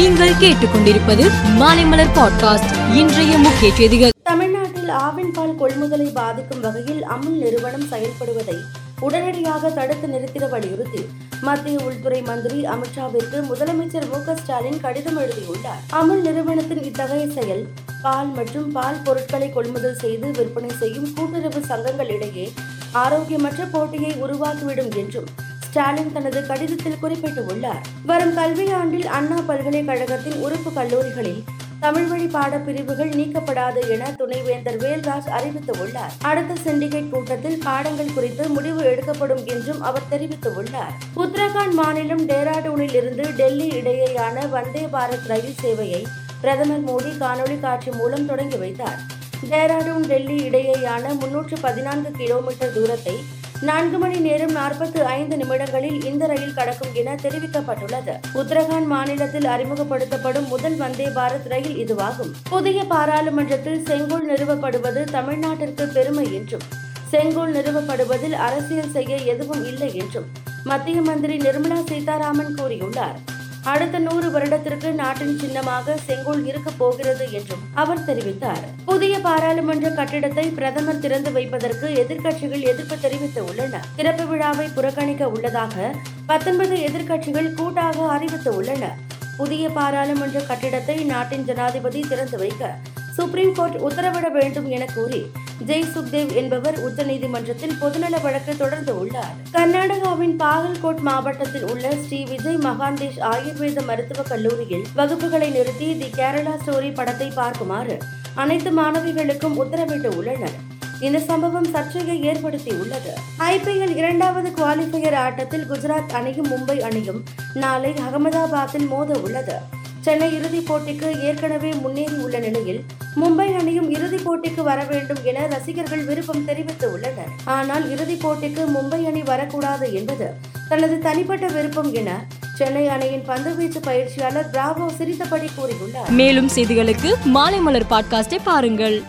நீங்கள் கேட்டுக்கொண்டிருப்பது மாலைமலர் பாட்காஸ்ட். இன்றைய முக்கிய செய்திகள். தமிழ்நாட்டில் ஆவின் பால் கொள்முதலை பாதிக்கும் வகையில் அமுல் நிறுவனம் செயல்படுவதை உடனடியாக தடுத்து நிறுத்திட வலியுறுத்தி மத்திய உள்துறை மந்திரி அமித்ஷாவிற்கு முதலமைச்சர் மு ஸ்டாலின் கடிதம் எழுதியுள்ளார். அமுல் நிறுவனத்தின் இத்தகைய செயல் பால் மற்றும் பால் பொருட்களை கொள்முதல் செய்து விற்பனை செய்யும் கூட்டுறவு சங்கங்களிடையே ஆரோக்கியமற்ற போட்டியை உருவாக்கிவிடும் என்றும் ஸ்டாலின் தனது கடிதத்தில் குறிப்பிட்டுள்ளார். வரும் கல்வியாண்டில் அண்ணா பல்கலைக்கழகத்தின் உறுப்பு கல்லூரிகளில் தமிழ் வழி பாடப்பிரிவுகள் நீக்கப்படாது என துணைவேந்தர் வேல்ராஜ் அறிவித்துள்ளார். அடுத்த சிண்டிகேட் கூட்டத்தில் பாடங்கள் குறித்து முடிவு எடுக்கப்படும் என்றும் அவர் தெரிவித்துள்ளார். உத்தரகாண்ட் மாநிலம் டேராடூனில் இருந்து டெல்லி இடையேயான வந்தே பாரத் ரயில் சேவையை பிரதமர் மோடி காணொலி காட்சி மூலம் தொடங்கி வைத்தார். டேராடூன் டெல்லி இடையேயான முன்னூற்று பதினான்கு கிலோமீட்டர் தூரத்தை நான்கு மணி நேரம் நாற்பத்து ஐந்து நிமிடங்களில் இந்த ரயில் கடக்கும் என தெரிவிக்கப்பட்டுள்ளது. உத்தரகாண்ட் மாநிலத்தில் அறிமுகப்படுத்தப்படும் முதல் வந்தே பாரத் ரயில் இதுவாகும். புதிய பாராளுமன்றத்தில் செங்கோல் நிறுவப்படுவது தமிழ்நாட்டிற்கு பெருமை என்றும் செங்கோல் நிறுவப்படுவதில் அரசியல் செய்ய எதுவும் இல்லை என்றும் மத்திய மந்திரி நிர்மலா சீதாராமன் கூறியுள்ளார். அடுத்த நூறு வருடத்திற்கு நாட்டின் சின்னமாக செங்கோல் இருக்க போகிறது என்றும் அவர் தெரிவித்தார். புதிய பாராளுமன்ற கட்டிடத்தை பிரதமர் திறந்து வைப்பதற்கு எதிர்க்கட்சிகள் எதிர்ப்பு தெரிவித்துள்ளன. திறப்பு விழாவை புறக்கணிக்க உள்ளதாக பத்தொன்பது எதிர்க்கட்சிகள் கூட்டாக அறிவித்துள்ளன. புதிய பாராளுமன்ற கட்டிடத்தை நாட்டின் ஜனாதிபதி திறந்து வைக்க சுப்ரீம் கோர்ட் உத்தரவிட வேண்டும் என கூறி ஜெய் சுக்தேவ் என்பவர் உச்சநீதிமன்றத்தில் பொதுநல வழக்கு தொடர்ந்து உள்ளார். கர்நாடகாவின் பாகல்கோட் மாவட்டத்தில் உள்ள ஸ்ரீ விஜய் மகாந்தேஷ் ஆயுர்வேத மருத்துவக் கல்லூரியில் வகுப்புகளை நிறுத்தி தி கேரளா ஸ்டோரி படத்தை பார்க்குமாறு அனைத்து மாணவிகளுக்கும் உத்தரவிட்டு உள்ளனர். இந்த சம்பவம் சர்ச்சையை ஏற்படுத்தியுள்ளது ஐபிஎல் இரண்டாவது குவாலிஃபயர் ஆட்டத்தில் குஜராத் அணியும் மும்பை அணியும் நாளை அகமதாபாத்தில் மோத உள்ளது. சென்னை இறுதிப் போட்டிக்கு ஏற்கனவே முன்னேறி உள்ள நிலையில் மும்பை அணியும் இறுதிப் போட்டிக்கு வர வேண்டும் என ரசிகர்கள் விருப்பம் தெரிவித்து உள்ளனர் ஆனால் இறுதிப் போட்டிக்கு மும்பை அணி வரக்கூடாது என்பது தனது தனிப்பட்ட விருப்பம் என சென்னை அணியின் பந்துவீச்சு பயிற்சியாளர் பிராவோ சிரித்தபடி கூறியுள்ளார். மேலும் செய்திகளுக்கு மாலைமலர் பாட்காஸ்டை பாருங்கள்.